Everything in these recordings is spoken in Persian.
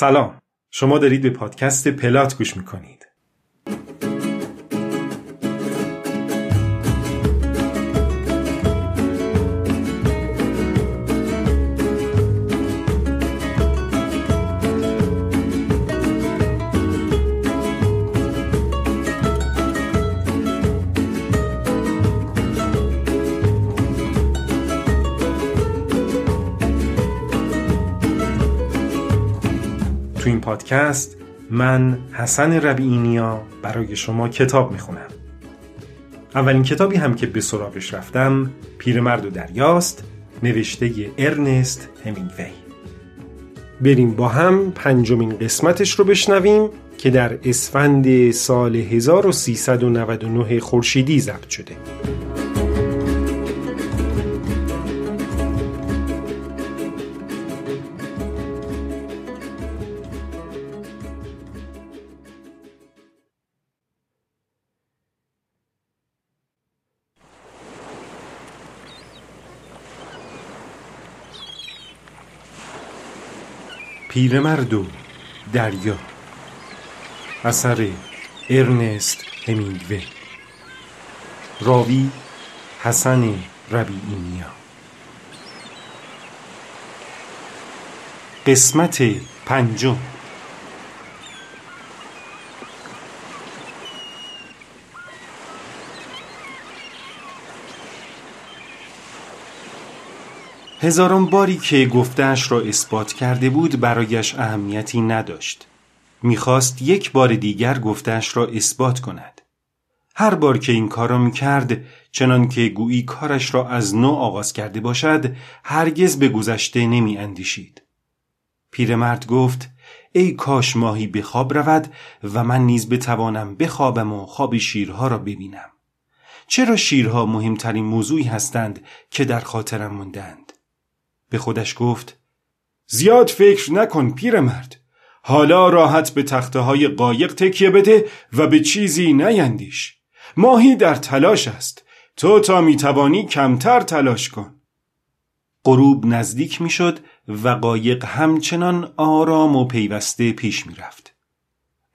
سلام. شما دارید به پادکست پلات گوش می‌کنید. پادکست من حسن ربیعینیا برای شما کتاب می‌خونم. اولین کتابی هم که به سراغش رفتم پیرمرد و دریاست نوشته ارنست همینگوی. بریم با هم پنجمین قسمتش رو بشنویم که در اسفند سال 1399 خورشیدی ضبط شده. پیرمرد و دریا. اثر ارنست همینگوی. راوی حسن ربیعینیا. قسمت پنجم. هزاران باری که گفتهش را اثبات کرده بود برایش اهمیتی نداشت می‌خواست یک بار دیگر گفتهش را اثبات کند هر بار که این کار را می‌کرد چنان که گویی کارش را از نو آغاز کرده باشد هرگز به گذشته نمی اندیشید. پیرمرد گفت ای کاش ماهی به خواب رود و من نیز بتوانم بخوابم و خواب شیرها را ببینم. چرا شیرها مهمترین موضوعی هستند که در خاطرم موندند؟ به خودش گفت زیاد فکر نکن پیرمرد. حالا راحت به تخته های قایق تکیه بده و به چیزی نیندیش. ماهی در تلاش است. تو تا می‌توانی کمتر تلاش کن. غروب نزدیک می‌شد و قایق همچنان آرام و پیوسته پیش می‌رفت.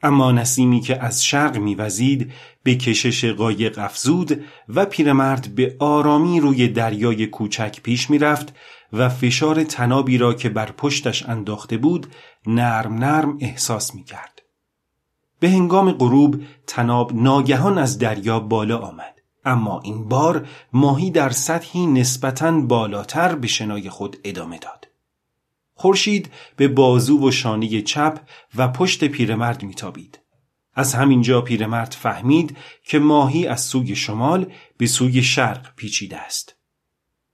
اما نسیمی که از شرق میوزید به کشش قایق افزود و پیرمرد به آرامی روی دریای کوچک پیش می‌رفت و فشار تنابی را که بر پشتش انداخته بود نرم نرم احساس می کرد. به هنگام غروب تناب ناگهان از دریا بالا آمد. اما این بار ماهی در سطحی نسبتاً بالاتر به شنای خود ادامه داد. خورشید به بازو و شانه چپ و پشت پیرمرد میتابید. از همینجا پیرمرد فهمید که ماهی از سوی شمال به سوی شرق پیچیده است.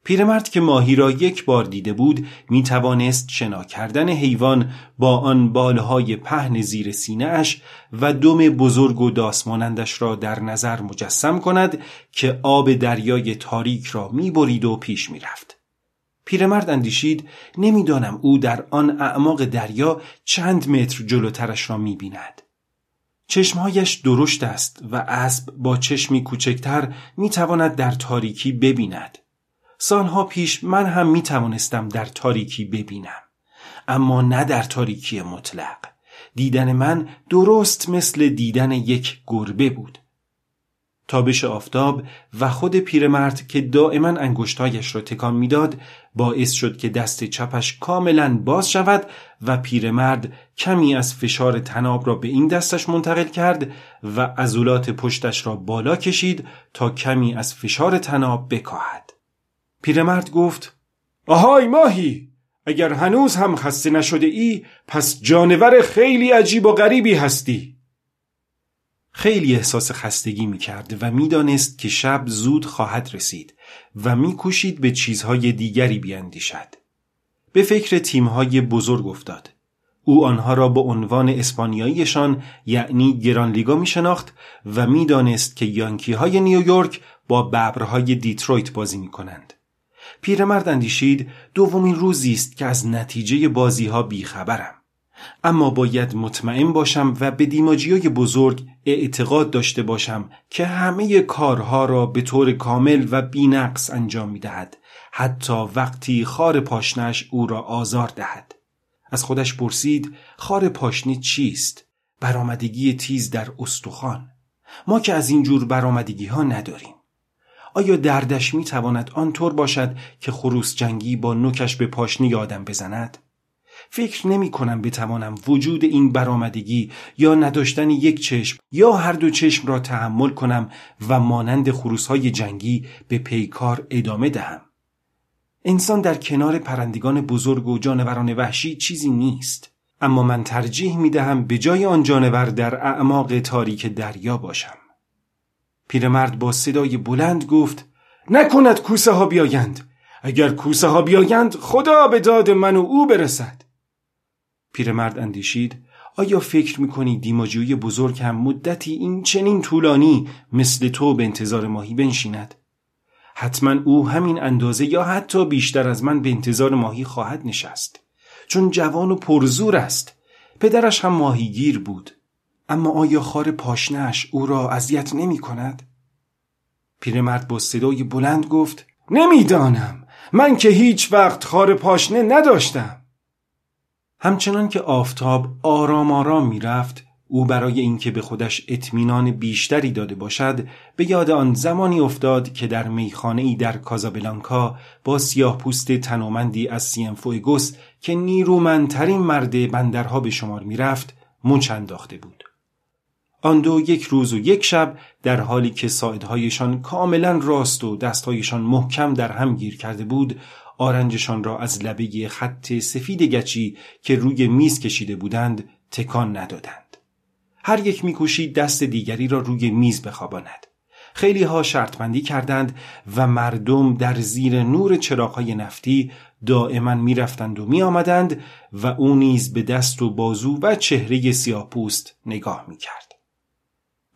پیرمرد که ماهی را یک بار دیده بود می توانست شنا کردن حیوان با آن بالهای پهن زیر سینه اش و دم بزرگ و داسمانندش را در نظر مجسم کند که آب دریای تاریک را می برید و پیش می رفت. پیرمرد اندیشید نمی‌دانم او در آن اعماق دریا چند متر جلوترش را می بیند. چشمهایش درشت است و اسب با چشمی کوچکتر می تواند در تاریکی ببیند. سالها پیش من هم می توانستم در تاریکی ببینم اما نه در تاریکی مطلق دیدن من درست مثل دیدن یک گربه بود تابش آفتاب و خود پیرمرد که دائما انگشتایش را تکان می‌داد باعث شد که دست چپش کاملا باز شود و پیرمرد کمی از فشار تناب را به این دستش منتقل کرد و عضلات پشتش را بالا کشید تا کمی از فشار تناب بکاهد. پیرمرد گفت آهای ماهی اگر هنوز هم خسته نشده ای پس جانور خیلی عجیب و غریبی هستی. خیلی احساس خستگی می کرد و می‌دانست که شب زود خواهد رسید و میکوشید به چیزهای دیگری بیاندیشد. به فکر تیمهای بزرگ افتاد. او آنها را به عنوان اسپانیاییشان یعنی گرانلیگا می شناخت و می‌دانست که یانکی های نیویورک با ببرهای دیترویت بازی می کنند. پیرمرد اندیشید دومین روزی است که از نتیجه بازی ها بیخبرم اما باید مطمئن باشم و به دیماجی بزرگ اعتقاد داشته باشم که همه کارها را به طور کامل و بینقص انجام می دهد حتی وقتی خار پاشنش او را آزار دهد از خودش پرسید خار پاشنه چیست؟ برآمدگی تیز در استخوان ما که از این جور برآمدگی ها نداریم آیا دردش می تواند آنطور باشد که خروس جنگی با نوکش به پاشنه آدم بزند؟ فکر نمی کنم بتوانم وجود این برآمدگی یا نداشتن یک چشم یا هر دو چشم را تحمل کنم و مانند های جنگی به پیکار ادامه دهم. انسان در کنار پرندگان بزرگ و جانوران وحشی چیزی نیست. اما من ترجیح می دهم به جای آن جانور در اعماق تاریک دریا باشم. پیرمرد با صدای بلند گفت نکند کوسه ها بیایند. اگر کوسه ها بیایند خدا به داد من و او برسد. پیرمرد اندیشید آیا فکر می‌کنی دیماجوی بزرگ هم مدتی این چنین طولانی مثل تو به انتظار ماهی بنشیند؟ حتما او همین اندازه یا حتی بیشتر از من به انتظار ماهی خواهد نشست. چون جوان و پرزور است. پدرش هم ماهیگیر بود. اما آیا خار پاشنش او را اذیت نمی کند؟ پیرمرد با صدای بلند گفت نمی‌دانم. من که هیچ وقت خار پاشنه نداشتم. همچنان که آفتاب آرام آرام می‌رفت او برای اینکه به خودش اطمینان بیشتری داده باشد به یاد آن زمانی افتاد که در میخانه ای در کازابلانکا با سیاه پوست تنومندی از سیمفویگوس که نیرومندترین مرد بندرها به شمار می‌رفت مچ انداخته بود. آن دو یک روز و یک شب در حالی که ساعدهایشان کاملا راست و دستهایشان محکم در هم گیر کرده بود آرنجشان را از لبه خط سفید گچی که روی میز کشیده بودند تکان ندادند. هر یک میکوشید دست دیگری را روی میز بخواباند. خیلی ها شرطبندی کردند و مردم در زیر نور چراغهای نفتی دائما می‌رفتند و میآمدند و او نیز به دست و بازو و چهره سیاپوست نگاه می‌کرد.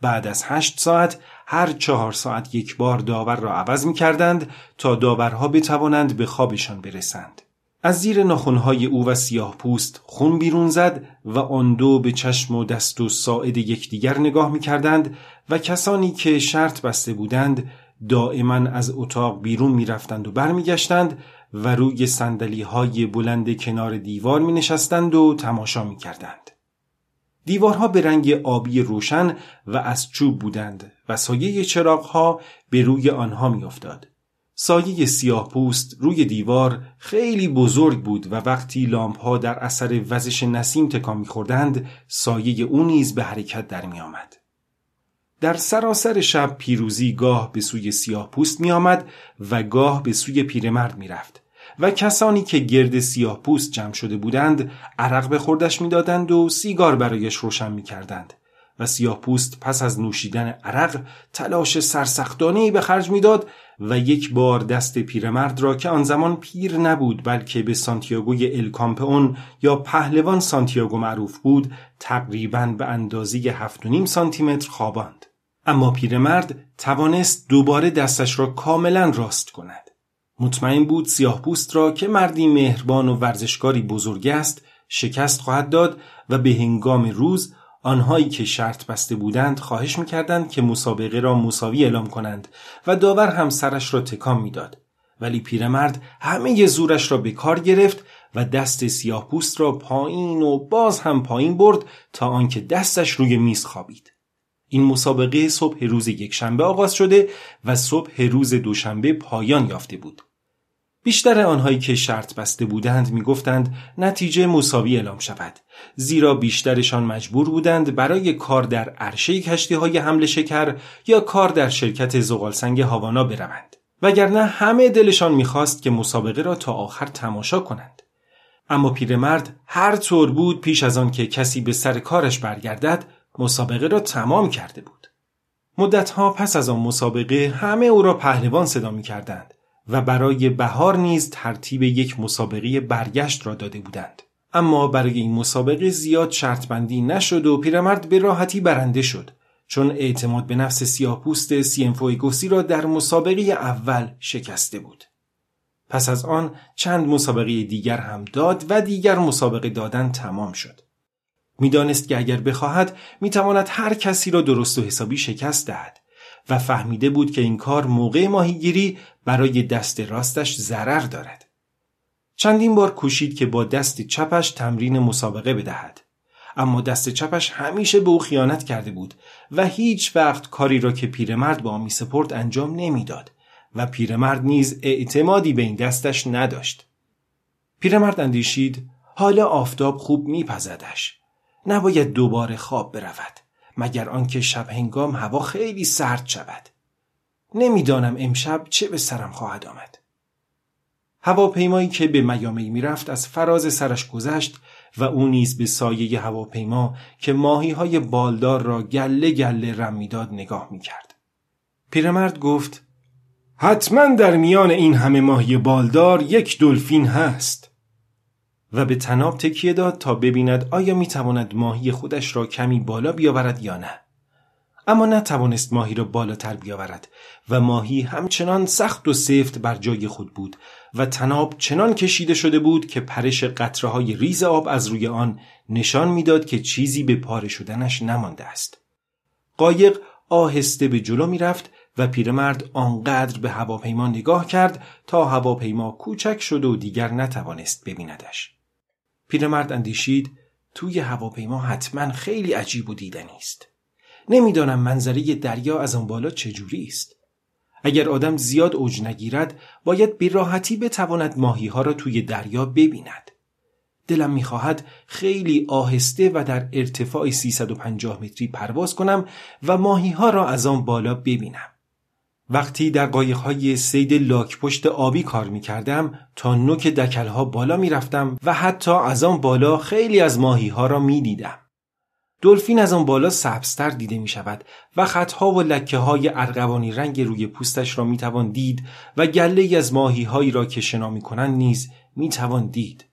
بعد از هشت ساعت هر چهار ساعت یک بار داور را عوض می کردند تا داورها بتوانند به خوابشان برسند. از زیر ناخونهای او و سیاه پوست خون بیرون زد و آن دو به چشم و دست و ساعد یکدیگر نگاه می کردند و کسانی که شرط بسته بودند دائما از اتاق بیرون می رفتند و برمیگشتند و روی سندلی های بلند کنار دیوار می نشستند و تماشا می کردند. دیوارها به رنگ آبی روشن و از چوب بودند و سایه چراغها به روی آنها میافتاد. سایه سیاه پوست روی دیوار خیلی بزرگ بود و وقتی لامپ ها در اثر وزش نسیم تکان میخوردند سایه او نیز به حرکت در می. در سراسر شب پیروزی گاه به سوی سیاه پوست می و گاه به سوی پیرمرد می رفت. و کسانی که گرد سیاه پوست جمع شده بودند عرق به خوردش می‌دادند و سیگار برایش روشن می‌کردند. و سیاه پوست پس از نوشیدن عرق تلاش سرسختانه به خرج می‌داد و یک بار دست پیرمرد را که آن زمان پیر نبود بلکه به سانتیاگوی الکامپئون یا پهلوان سانتیاگو معروف بود تقریبا به اندازه 7.5 سانتی متر خواباند. اما پیرمرد توانست دوباره دستش را کاملا راست کند. مطمئن بود سیاه پوست را که مردی مهربان و ورزشکاری بزرگ است شکست خواهد داد و به هنگام روز آنهایی که شرط بسته بودند خواهش می‌کردند که مسابقه را مساوی اعلام کنند و داور هم سرش را تکان می‌داد ولی پیرمرد همه زورش را به کار گرفت و دست سیاه پوست را پایین و باز هم پایین برد تا آنکه دستش روی میز خوابید این مسابقه صبح روز یکشنبه آغاز شده و صبح روز دوشنبه پایان یافته بود. بیشتر آنهایی که شرط بسته بودند می‌گفتند نتیجه مساوی اعلام شود زیرا بیشترشان مجبور بودند برای کار در عرشه کشتی های حمل شکر یا کار در شرکت زغالسنگ هاوانا بروند. وگرنه همه دلشان می‌خواست که مسابقه را تا آخر تماشا کنند. اما پیرمرد هر طور بود پیش از آن که کسی به سر کارش برگردد مسابقه را تمام کرده بود. مدتها پس از آن مسابقه همه او را پهلوان صدا می کردند و برای بهار نیز ترتیب یک مسابقه برگشت را داده بودند. اما برای این مسابقه زیاد شرط بندی نشد و پیرمرد به راحتی برنده شد چون اعتماد به نفس سیاهپوست سیمفویگوسی را در مسابقه اول شکسته بود. پس از آن چند مسابقه دیگر هم داد و دیگر مسابقه دادن تمام شد. می‌دانست که اگر بخواهد می‌تواند هر کسی را درست و حسابی شکست دهد و فهمیده بود که این کار موقع ماهیگیری برای دست راستش ضرر دارد. چندین بار کوشید که با دست چپش تمرین مسابقه بدهد. اما دست چپش همیشه به او خیانت کرده بود و هیچ وقت کاری را که پیرمرد به آن میسپرد انجام نمی‌داد و پیرمرد نیز اعتمادی به این دستش نداشت. پیرمرد اندیشید حالا آفتاب خوب میپزدش. نباید دوباره خواب برود. مگر آنکه شب هنگام هوا خیلی سرد شود. نمی‌دانم امشب چه به سرم خواهد آمد. هواپیمایی که به میامی می‌رفت از فراز سرش گذشت و او نیز به سایه هواپیما که ماهی های بالدار را گله گله رم می‌داد نگاه می‌کرد. پیرمرد گفت حتما در میان این همه ماهی بالدار یک دلفین هست. و به تناب تکیه داد تا ببیند آیا می‌تواند ماهی خودش را کمی بالا بیاورد یا نه. اما نتوانست ماهی را بالاتر بیاورد و ماهی همچنان سخت و سفت بر جای خود بود و تناب چنان کشیده شده بود که پرش قطره های ریز آب از روی آن نشان می‌داد که چیزی به پاره شدنش نمانده است. قایق آهسته به جلو می‌رفت و پیرمرد آنقدر به هواپیما نگاه کرد تا هواپیما کوچک شد و دیگر نتوانست ببیندش. پیرمرد اندیشید توی هواپیما حتما خیلی عجیب و دیدنی است. نمی‌دانم منظره دریا از آن بالا چجوری است. اگر آدم زیاد اوج نگیرد باید به راحتی بتواند ماهی ها را توی دریا ببیند. دلم می‌خواهد خیلی آهسته و در ارتفاع 350 متری پرواز کنم و ماهی ها را از آن بالا ببینم. وقتی در قایق های سید لاک پشت آبی کار می کردم تا نوک دکل ها بالا می رفتم و حتی از آن بالا خیلی از ماهی ها را می دیدم. دلفین از آن بالا سبزتر دیده می شود و خطها و لکه های ارغوانی رنگ روی پوستش را می توان دید و گله از ماهی هایی را که شنا می کنند نیز می توان دید.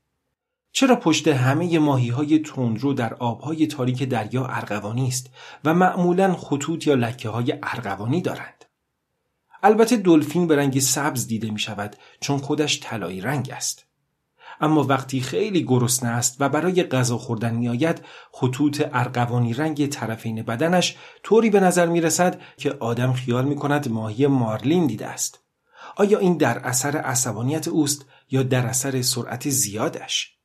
چرا پشت همه ماهی های تندرو در آبهای تاریک دریا ارغوانی است و معمولا خطوط یا لکه های ارغوانی دارند؟ البته دلفین به رنگ سبز دیده می شود چون خودش طلایی رنگ است. اما وقتی خیلی گرسنه است و برای غذا خوردن میآید خطوط ارغوانی رنگ طرفین بدنش طوری به نظر می رسد که آدم خیال می کند ماهی مارلین دیده است. آیا این در اثر عصبانیت اوست یا در اثر سرعت زیادش؟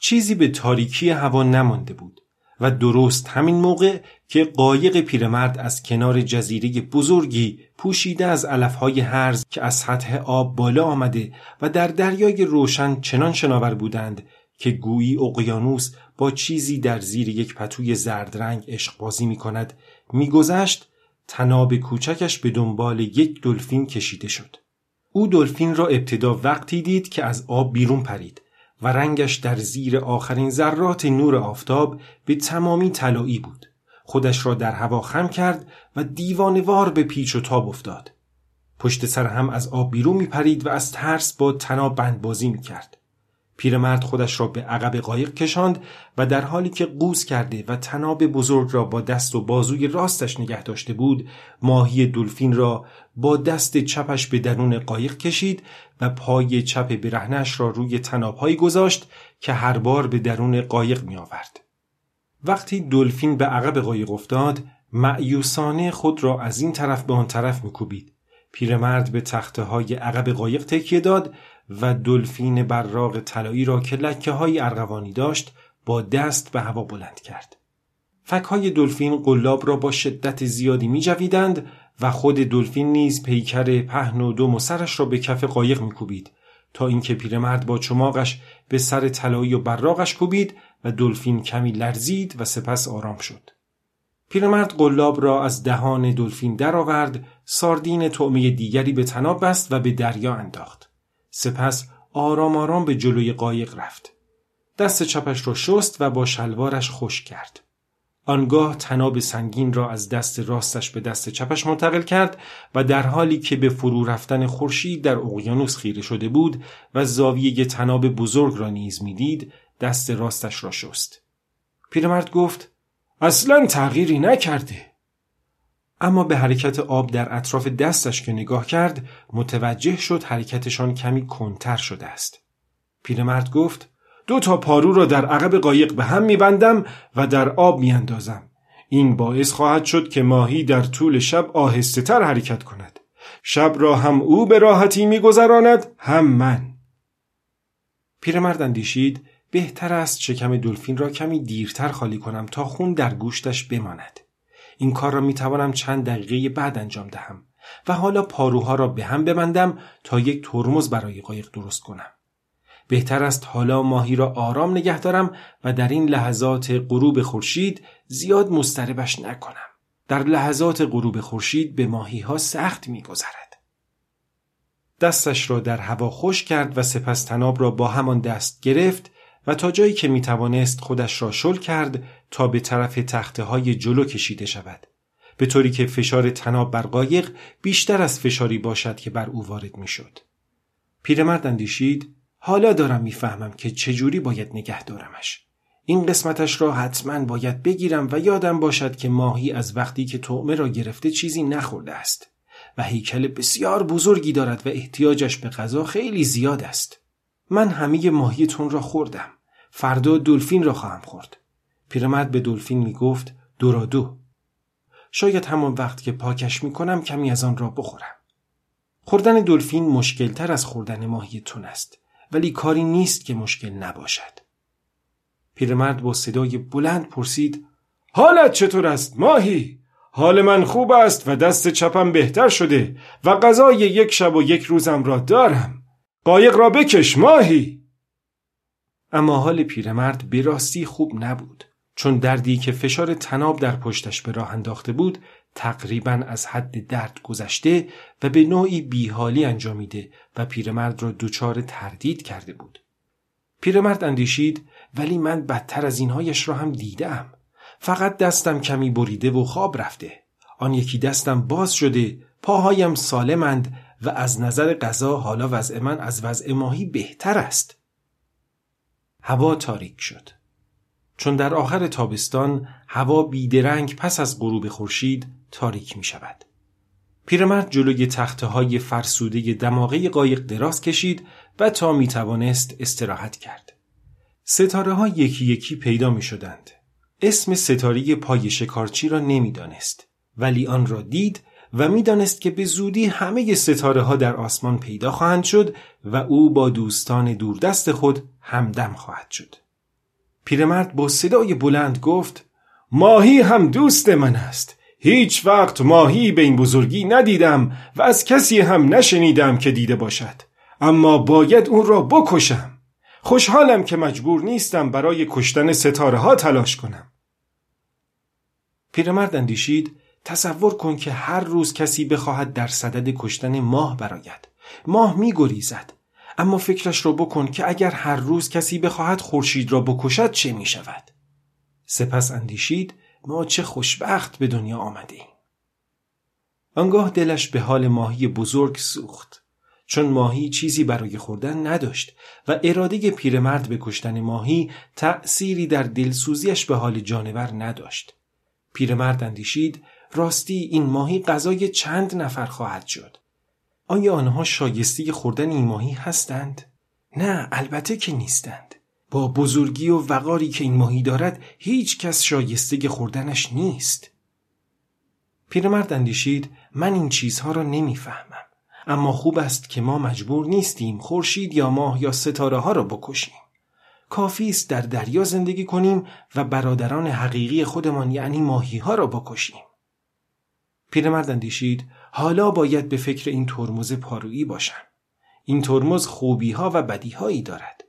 چیزی به تاریکی هوا نمانده بود. و درست همین موقع که قایق پیرمرد از کنار جزیره بزرگی پوشیده از علفهای هرز که از سطح آب بالا آمده و در دریای روشن چنان شناور بودند که گویی اقیانوس با چیزی در زیر یک پتوی زرد رنگ عشق بازی می کند میگذشت تناب کوچکش به دنبال یک دلفین کشیده شد. او دلفین را ابتدا وقتی دید که از آب بیرون پرید و رنگش در زیر آخرین ذرات نور آفتاب به تمامی طلایی بود. خودش را در هوا خم کرد و دیوانوار به پیچ و تاب افتاد. پشت سر هم از آب بیرون می پرید و از ترس با تناب بندبازی می کرد. پیرمرد خودش را به عقب قایق کشاند و در حالی که قوز کرده و تناب بزرگ را با دست و بازوی راستش نگه داشته بود ماهی دلفین را با دست چپش به درون قایق کشید و پای چپ برهنش را روی تنابهایی گذاشت که هر بار به درون قایق می آورد. وقتی دلفین به عقب قایق افتاد معیوسانه خود را از این طرف به آن طرف میکوبید پیرمرد به تخته های عقب قایق تکیه داد و دلفین براق طلایی را که لکه های ارغوانی داشت با دست به هوا بلند کرد. فک های دلفین قلاب را با شدت زیادی می جویدند و خود دلفین نیز پیکر پهن و دو سرش را به کف قایق میکوبید تا اینکه پیرمرد با چماقش به سر طلایی و براغش کوبید و دلفین کمی لرزید و سپس آرام شد. پیرمرد قلاب را از دهان دلفین درآورد، ساردین طعمه دیگری به تناب بست و به دریا انداخت. سپس آرام آرام به جلوی قایق رفت. دست چپش را شست و با شلوارش خوش کرد. آنگاه تناب سنگین را از دست راستش به دست چپش منتقل کرد و در حالی که به فرو رفتن خورشید در اقیانوس خیره شده بود و زاویه تناب بزرگ را نیز می‌دید دست راستش را شست. پیرمرد گفت اصلا تغییری نکرده. اما به حرکت آب در اطراف دستش که نگاه کرد متوجه شد حرکتشان کمی کنتر شده است. پیرمرد گفت دو تا پارو را در عقب قایق به هم میبندم و در آب میاندازم. این باعث خواهد شد که ماهی در طول شب آهسته تر حرکت کند. شب را هم او به راحتی میگذراند هم من. پیرمرد اندیشید بهتر است شکم دلفین را کمی دیرتر خالی کنم تا خون در گوشتش بماند. این کار را می توانم چند دقیقه بعد انجام دهم و حالا پاروها را به هم ببندم تا یک ترمز برای قایق درست کنم. بهتر است حالا ماهی را آرام نگه دارم و در این لحظات غروب خورشید زیاد مستربش نکنم. در لحظات غروب خورشید به ماهی ها سخت میگذرد. دستش را در هوا خوش کرد و سپس تناب را با همان دست گرفت و تا جایی که می توانست خودش را شل کرد تا به طرف تخته های جلو کشیده شود. به طوری که فشار تناب بر قایق بیشتر از فشاری باشد که بر او وارد می شد. پیرمرد اندیشید حالا دارم می‌فهمم که چجوری باید نگه دارمش. این قسمتش را حتما باید بگیرم و یادم باشد که ماهی از وقتی که تومه را گرفته چیزی نخورده است و هیکل بسیار بزرگی دارد و احتیاجش به غذا خیلی زیاد است. من همه ماهیتون را خوردم. فردا دلفین را خواهم خورد. پیرمرد به دلفین می گفت دورا دو. شاید همان وقت که پاکش می کنم کمی از آن را بخورم. خوردن دلفین مشکلتر از خوردن ماهی تون است ولی کاری نیست که مشکل نباشد. پیرمرد با صدای بلند پرسید حالت چطور است ماهی؟ حال من خوب است و دست چپم بهتر شده و غذای یک شب و یک روزم را دارم. قایق را بکش ماهی. اما حال پیرمرد به راستی خوب نبود چون دردی که فشار تناب در پشتش به راه انداخته بود تقریبا از حد درد گذشته و به نوعی بیحالی انجامیده و پیرمرد را دچار تردید کرده بود. پیرمرد اندیشید ولی من بدتر از اینهایش را هم دیدم. فقط دستم کمی بریده و خواب رفته. آن یکی دستم باز شده، پاهایم سالمند و از نظر غذا حالا وضع من از وضع ماهی بهتر است. هوا تاریک شد. چون در آخر تابستان هوا بیدرنگ پس از غروب خورشید تاریک می شود. پیرمرد جلوی تخته های فرسوده دماغه قایق دراز کشید و تا می توانست استراحت کرد. ستاره ها یکی یکی پیدا می شدند. اسم ستاره پای شکارچی را نمی‌دانست ولی آن را دید و می‌دانست که به زودی همه ستاره ها در آسمان پیدا خواهند شد و او با دوستان دوردست خود همدم خواهد شد. پیرمرد با صدای بلند گفت ماهی هم دوست من است. هیچ وقت ماهی به این بزرگی ندیدم و از کسی هم نشنیدم که دیده باشد. اما باید اون را بکشم. خوشحالم که مجبور نیستم برای کشتن ستاره ها تلاش کنم. پیرمرد اندیشید تصور کن که هر روز کسی بخواهد در صدد کشتن ماه براید. ماه می گریزد. اما فکرش را بکن که اگر هر روز کسی بخواهد خورشید را بکشد چه می شود؟ سپس اندیشید ما چه خوشبخت به دنیا آمده ایم. آنگاه دلش به حال ماهی بزرگ سوخت. چون ماهی چیزی برای خوردن نداشت و اراده پیرمرد به کشتن ماهی تأثیری در دلسوزیش به حال جانور نداشت. پیرمرد اندیشید راستی این ماهی غذای چند نفر خواهد شد. آیا آنها شایسته خوردن این ماهی هستند؟ نه البته که نیستند. با بزرگی و وقاری که این ماهی دارد هیچ کس شایسته خوردنش نیست. پیرمرد اندیشید من این چیزها را نمی‌فهمم. اما خوب است که ما مجبور نیستیم خورشید یا ماه یا ستاره ها را بکشیم. کافی است در دریا زندگی کنیم و برادران حقیقی خودمان یعنی ماهی ها را بکشیم. پیرمرد اندیشید حالا باید به فکر این ترمز پارویی باشم. این ترمز خوبی ها و بدی هایی دارد.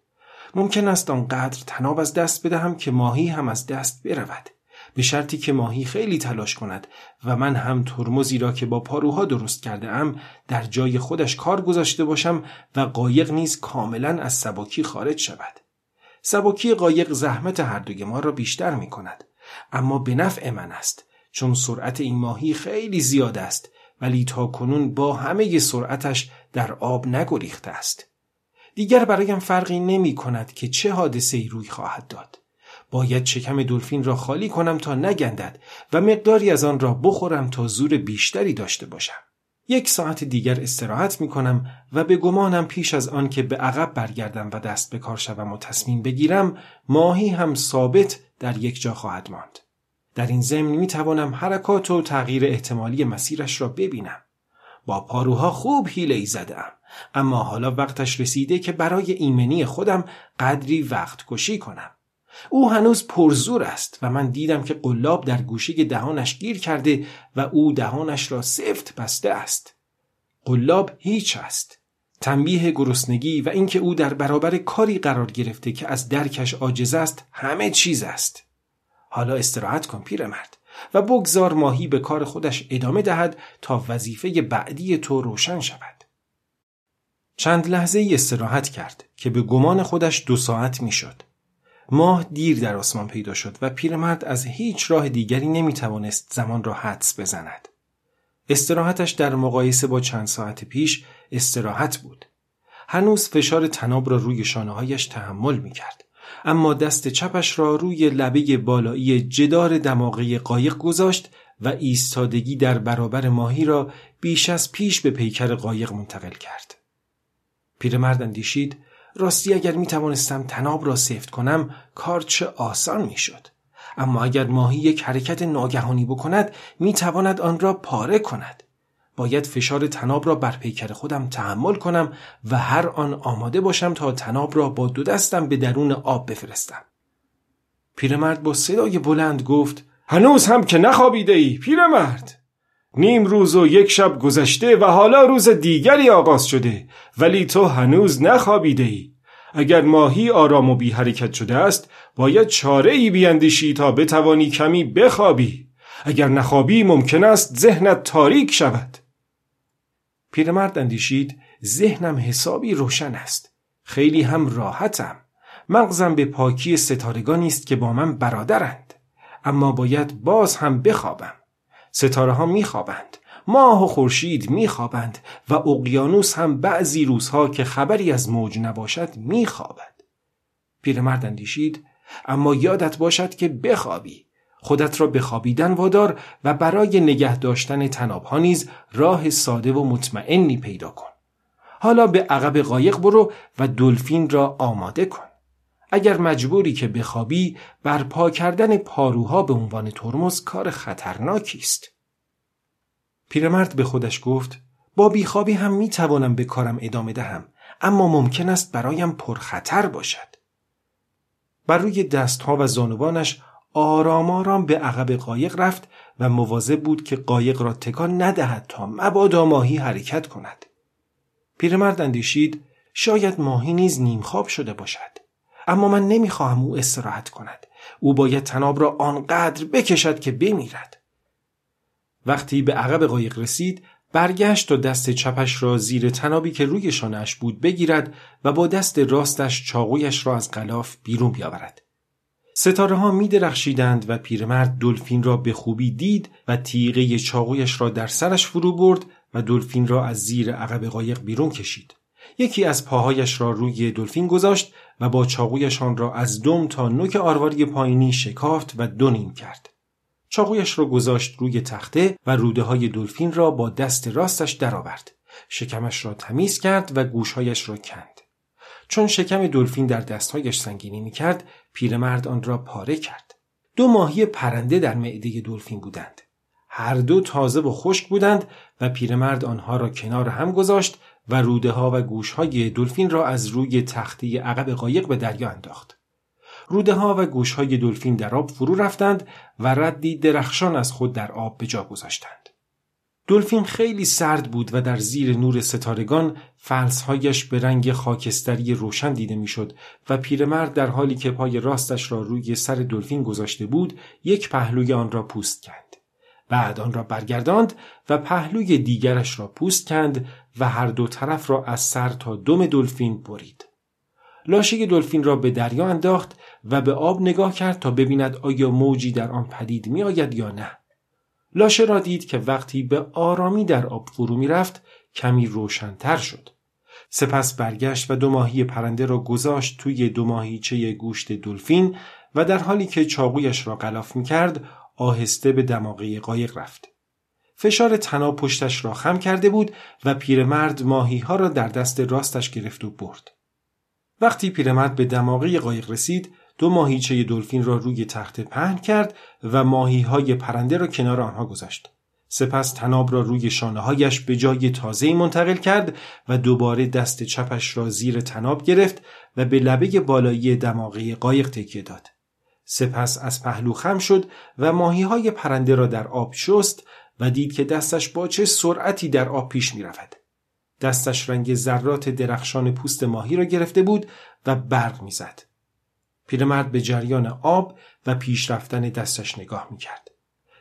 ممکن است آنقدر تناب از دست بدهم که ماهی هم از دست برود. به شرطی که ماهی خیلی تلاش کند و من هم ترمزی را که با پاروها درست کرده ام در جای خودش کار گذاشته باشم و قایق نیز کاملا از سباکی خارج شود. سباکی قایق زحمت هر دوی ما را بیشتر می کند. اما به نفع من است چون سرعت این ماهی خیلی زیاد است ولی تا کنون با همه سرعتش در آب نگریخته است. دیگر برایم فرقی نمی کند که چه حادثه ای روی خواهد داد. باید شکم دلفین را خالی کنم تا نگندد و مقداری از آن را بخورم تا زور بیشتری داشته باشم. یک ساعت دیگر استراحت می کنم و به گمانم پیش از آن که به عقب برگردم و دست به کار شوم و تصمیم بگیرم ماهی هم ثابت در یک جا خواهد ماند. در این ضمن می توانم حرکات و تغییر احتمالی مسیرش را ببینم. با پاروها خوب حیله ای زدم اما حالا وقتش رسیده که برای ایمنی خودم قدری وقت کشی کنم. او هنوز پرزور است و من دیدم که قلاب در گوشه دهانش گیر کرده و او دهانش را سفت بسته است. قلاب هیچ است. تنبیه گرسنگی و اینکه او در برابر کاری قرار گرفته که از درکش عاجز است همه چیز است. حالا استراحت کن پیرمرد و بگذار ماهی به کار خودش ادامه دهد تا وظیفه بعدی تو روشن شود چند لحظه ای استراحت کرد که به گمان خودش دو ساعت می‌شد. ماه دیر در آسمان پیدا شد و پیرمرد از هیچ راه دیگری نمی توانست زمان را حدس بزند. استراحتش در مقایسه با چند ساعت پیش استراحت بود. هنوز فشار تناب را روی شانههایش تحمل می کرد. اما دست چپش را روی لبه بالایی جدار دماغه قایق گذاشت و ایستادگی در برابر ماهی را بیش از پیش به پیکر قایق منتقل کرد. پیرمرد اندیشید راستی اگر می توانستم تناب را سفت کنم کار چه آسان می شد. اما اگر ماهی یک حرکت ناگهانی بکند می تواند آن را پاره کند. باید فشار تناب را بر پیکر خودم تحمل کنم و هر آن آماده باشم تا تناب را با دو دستم به درون آب بفرستم. پیرمرد با صدای بلند گفت هنوز هم که نخوابیده ای پیرمرد؟ نیم روز و یک شب گذشته و حالا روز دیگری آغاز شده ولی تو هنوز نخوابیده ای. اگر ماهی آرام و بی حرکت شده است باید چاره ای بیندیشی تا بتوانی کمی بخوابی. اگر نخوابی ممکن است ذهنت تاریک شود. پیرمرد اندیشید ذهنم حسابی روشن است. خیلی هم راحتم. مغزم به پاکی ستارگانی است که با من برادرند. اما باید باز هم بخوابم. ستاره ها میخوابند. ماه و خورشید میخوابند و اقیانوس هم بعضی روزها که خبری از موج نباشد میخوابد. پیرمرد اندیشید اما یادت باشد که بخوابی. خودت را به خوابیدن وادار و برای نگه داشتن تنابها نیز راه ساده و مطمئنی پیدا کن. حالا به عقب قایق برو و دلفین را آماده کن. اگر مجبوری که بخوابی برپا کردن پاروها به عنوان ترمز کار خطرناکی است. پیرمرد به خودش گفت با بیخوابی هم می توانم به کارم ادامه دهم اما ممکن است برایم پرخطر باشد. بر روی دستها و زانوانش آرام آرام به عقب قایق رفت و مواظب بود که قایق را تکان ندهد تا مبادا ماهی حرکت کند. پیرمرد اندیشید شاید ماهی نیز نیمخواب شده باشد. اما من نمی‌خواهم او استراحت کند. او باید تناب را آنقدر بکشد که بمیرد. وقتی به عقب قایق رسید برگشت تا دست چپش را زیر تنابی که روی شانهاش بود بگیرد و با دست راستش چاقویش را از غلاف بیرون بیاورد. ستاره ها می درخشیدند و پیرمرد دلفین را به خوبی دید و تیغه چاقویش را در سرش فرو برد و دلفین را از زیر عقب قایق بیرون کشید. یکی از پاهایش را روی دلفین گذاشت و با چاقویشان را از دم تا نوک آرواری پایینی شکافت و دونیم کرد. چاقویش را گذاشت روی تخته و روده های دلفین را با دست راستش درآورد. شکمش را تمیز کرد و گوشهایش را کند. چون شکم دلفین در دستهایش سنگینی می‌کرد پیرمرد آن را پاره کرد دو ماهی پرنده در معده دلفین بودند هر دو تازه و خشک بودند و پیرمرد آنها را کنار هم گذاشت و روده ها و گوش های دلفین را از روی تخته عقب قایق به دریا انداخت. روده ها و گوش های دلفین در آب فرو رفتند و ردی درخشان از خود در آب به جا گذاشتند. دلفین خیلی سرد بود و در زیر نور ستارگان فلسهایش به رنگ خاکستری روشن دیده می‌شد و پیرمرد در حالی که پای راستش را روی سر دلفین گذاشته بود یک پهلوی آن را پوست کند. بعد آن را برگرداند و پهلوی دیگرش را پوست کند و هر دو طرف را از سر تا دم دلفین برید. لاشه دلفین را به دریا انداخت و به آب نگاه کرد تا ببیند آیا موجی در آن پدید می آید یا نه. لاشه را دید که وقتی به آرامی در آب فرو می رفت کمی روشنتر شد. سپس برگشت و دو ماهی پرنده را گذاشت توی دو ماهیچه گوشت دلفین و در حالی که چاقویش را غلاف می کرد آهسته به دماغه قایق رفت. فشار تنا پشتش را خم کرده بود و پیرمرد ماهی ها را در دست راستش گرفت و برد. وقتی پیرمرد به دماغه قایق رسید دو ماهیچه دلفین را روی تخت پهن کرد و ماهی های پرنده را کنار آنها گذاشت. سپس تناب را روی شانه هایش به جای تازه منتقل کرد و دوباره دست چپش را زیر تناب گرفت و به لبه بالایی دماغه قایق تکیه داد. سپس از پهلو خم شد و ماهی های پرنده را در آب شست و دید که دستش با چه سرعتی در آب پیش می رفت. دستش رنگ ذرات درخشان پوست ماهی را گرفته بود و برق می‌زد. پیرمرد به جریان آب و پیش رفتن دستش نگاه می کرد.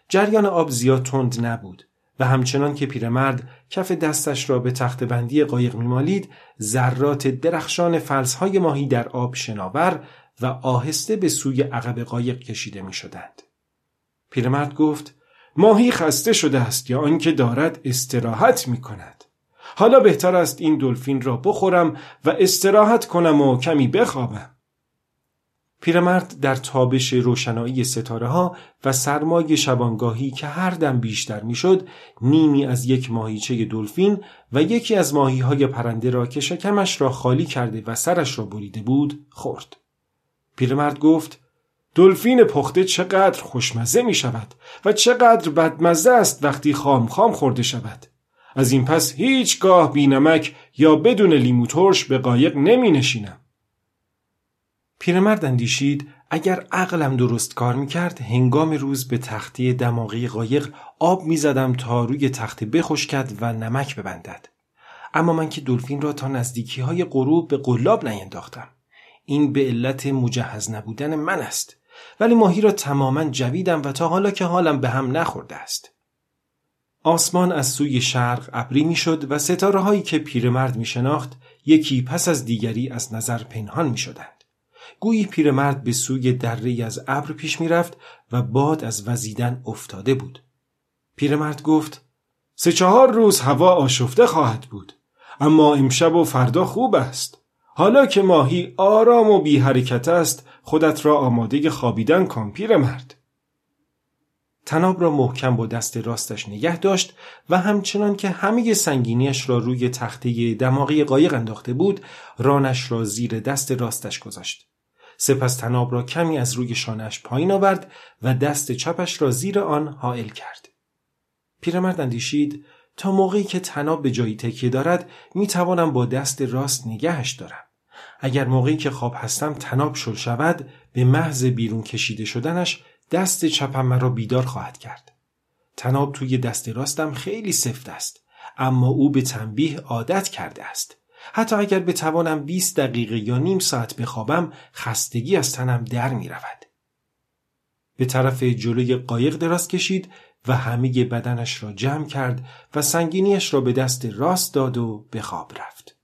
جریان آب زیاد تند نبود و همچنان که پیرمرد کف دستش را به تخت بندی قایق میمالید ذرات درخشان فلسهای ماهی در آب شناور و آهسته به سوی عقب قایق کشیده می شدند. پیرمرد گفت ماهی خسته شده است یا آنکه دارد استراحت می کند. حالا بهتر است این دلفین را بخورم و استراحت کنم و کمی بخوابم. پیرمرد در تابش روشنایی ستاره ها و سرمای شبانگاهی که هر دم بیشتر می‌شد نیمی از یک ماهیچه دلفین و یکی از ماهی های پرنده را که شکمش را خالی کرده و سرش را بریده بود خورد. پیرمرد گفت دلفین پخته چقدر خوشمزه می شود و چقدر بدمزه است وقتی خام خام خورده شود. از این پس هیچگاه بینمک یا بدون لیمو ترش به قایق نمی نشینم. پیرمرد اندیشید اگر عقلم درست کار می‌کرد هنگام روز به تختی دماغی قایق آب می‌زدم تا روی تخته بخشکد و نمک ببندد. اما من که دلفین را تا نزدیکی های غروب به قلاب نینداختم. این به علت مجهز نبودن من است. ولی ماهی را تماما جویدم و تا حالا که حالم به هم نخورده است. آسمان از سوی شرق ابری می‌شد و ستاره هایی که پیرمرد می شناخت یکی پس از دیگری از نظر پنهان می شدند. گویی پیرمرد به سوی دره از ابر پیش می‌رفت و باد از وزیدن افتاده بود. پیرمرد گفت سه چهار روز هوا آشفته خواهد بود اما امشب و فردا خوب است. حالا که ماهی آرام و بی حرکت است خودت را آماده خوابیدن کن پیرمرد. تناب را محکم با دست راستش نگه داشت و همچنان که همه سنگینیش را روی تخته دماغی قایق انداخته بود رانش را زیر دست راستش گذاشت. سپس تناب را کمی از روی شانش پایین آورد و دست چپش را زیر آن حائل کرد. پیرمرد اندیشید تا موقعی که تناب به جایی تکیه دارد می توانم با دست راست نگهش دارم. اگر موقعی که خواب هستم تناب شل شود به محض بیرون کشیده شدنش دست چپم مرا بیدار خواهد کرد. تناب توی دست راستم خیلی سفت است اما او به تنبیه عادت کرده است. حتی اگر بتوانم 20 دقیقه یا نیم ساعت بخوابم خستگی از تنم در می رود. به طرف جلوی قایق دراز کشید و همه بدنش را جمع کرد و سنگینیش را به دست راست داد و به خواب رفت.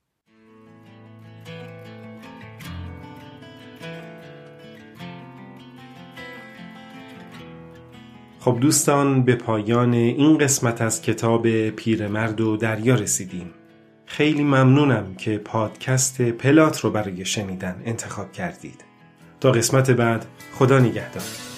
خب دوستان به پایان این قسمت از کتاب پیرمرد و دریا رسیدیم. خیلی ممنونم که پادکست پلات رو برای شنیدن انتخاب کردید. تا قسمت بعد خدا نگهدار.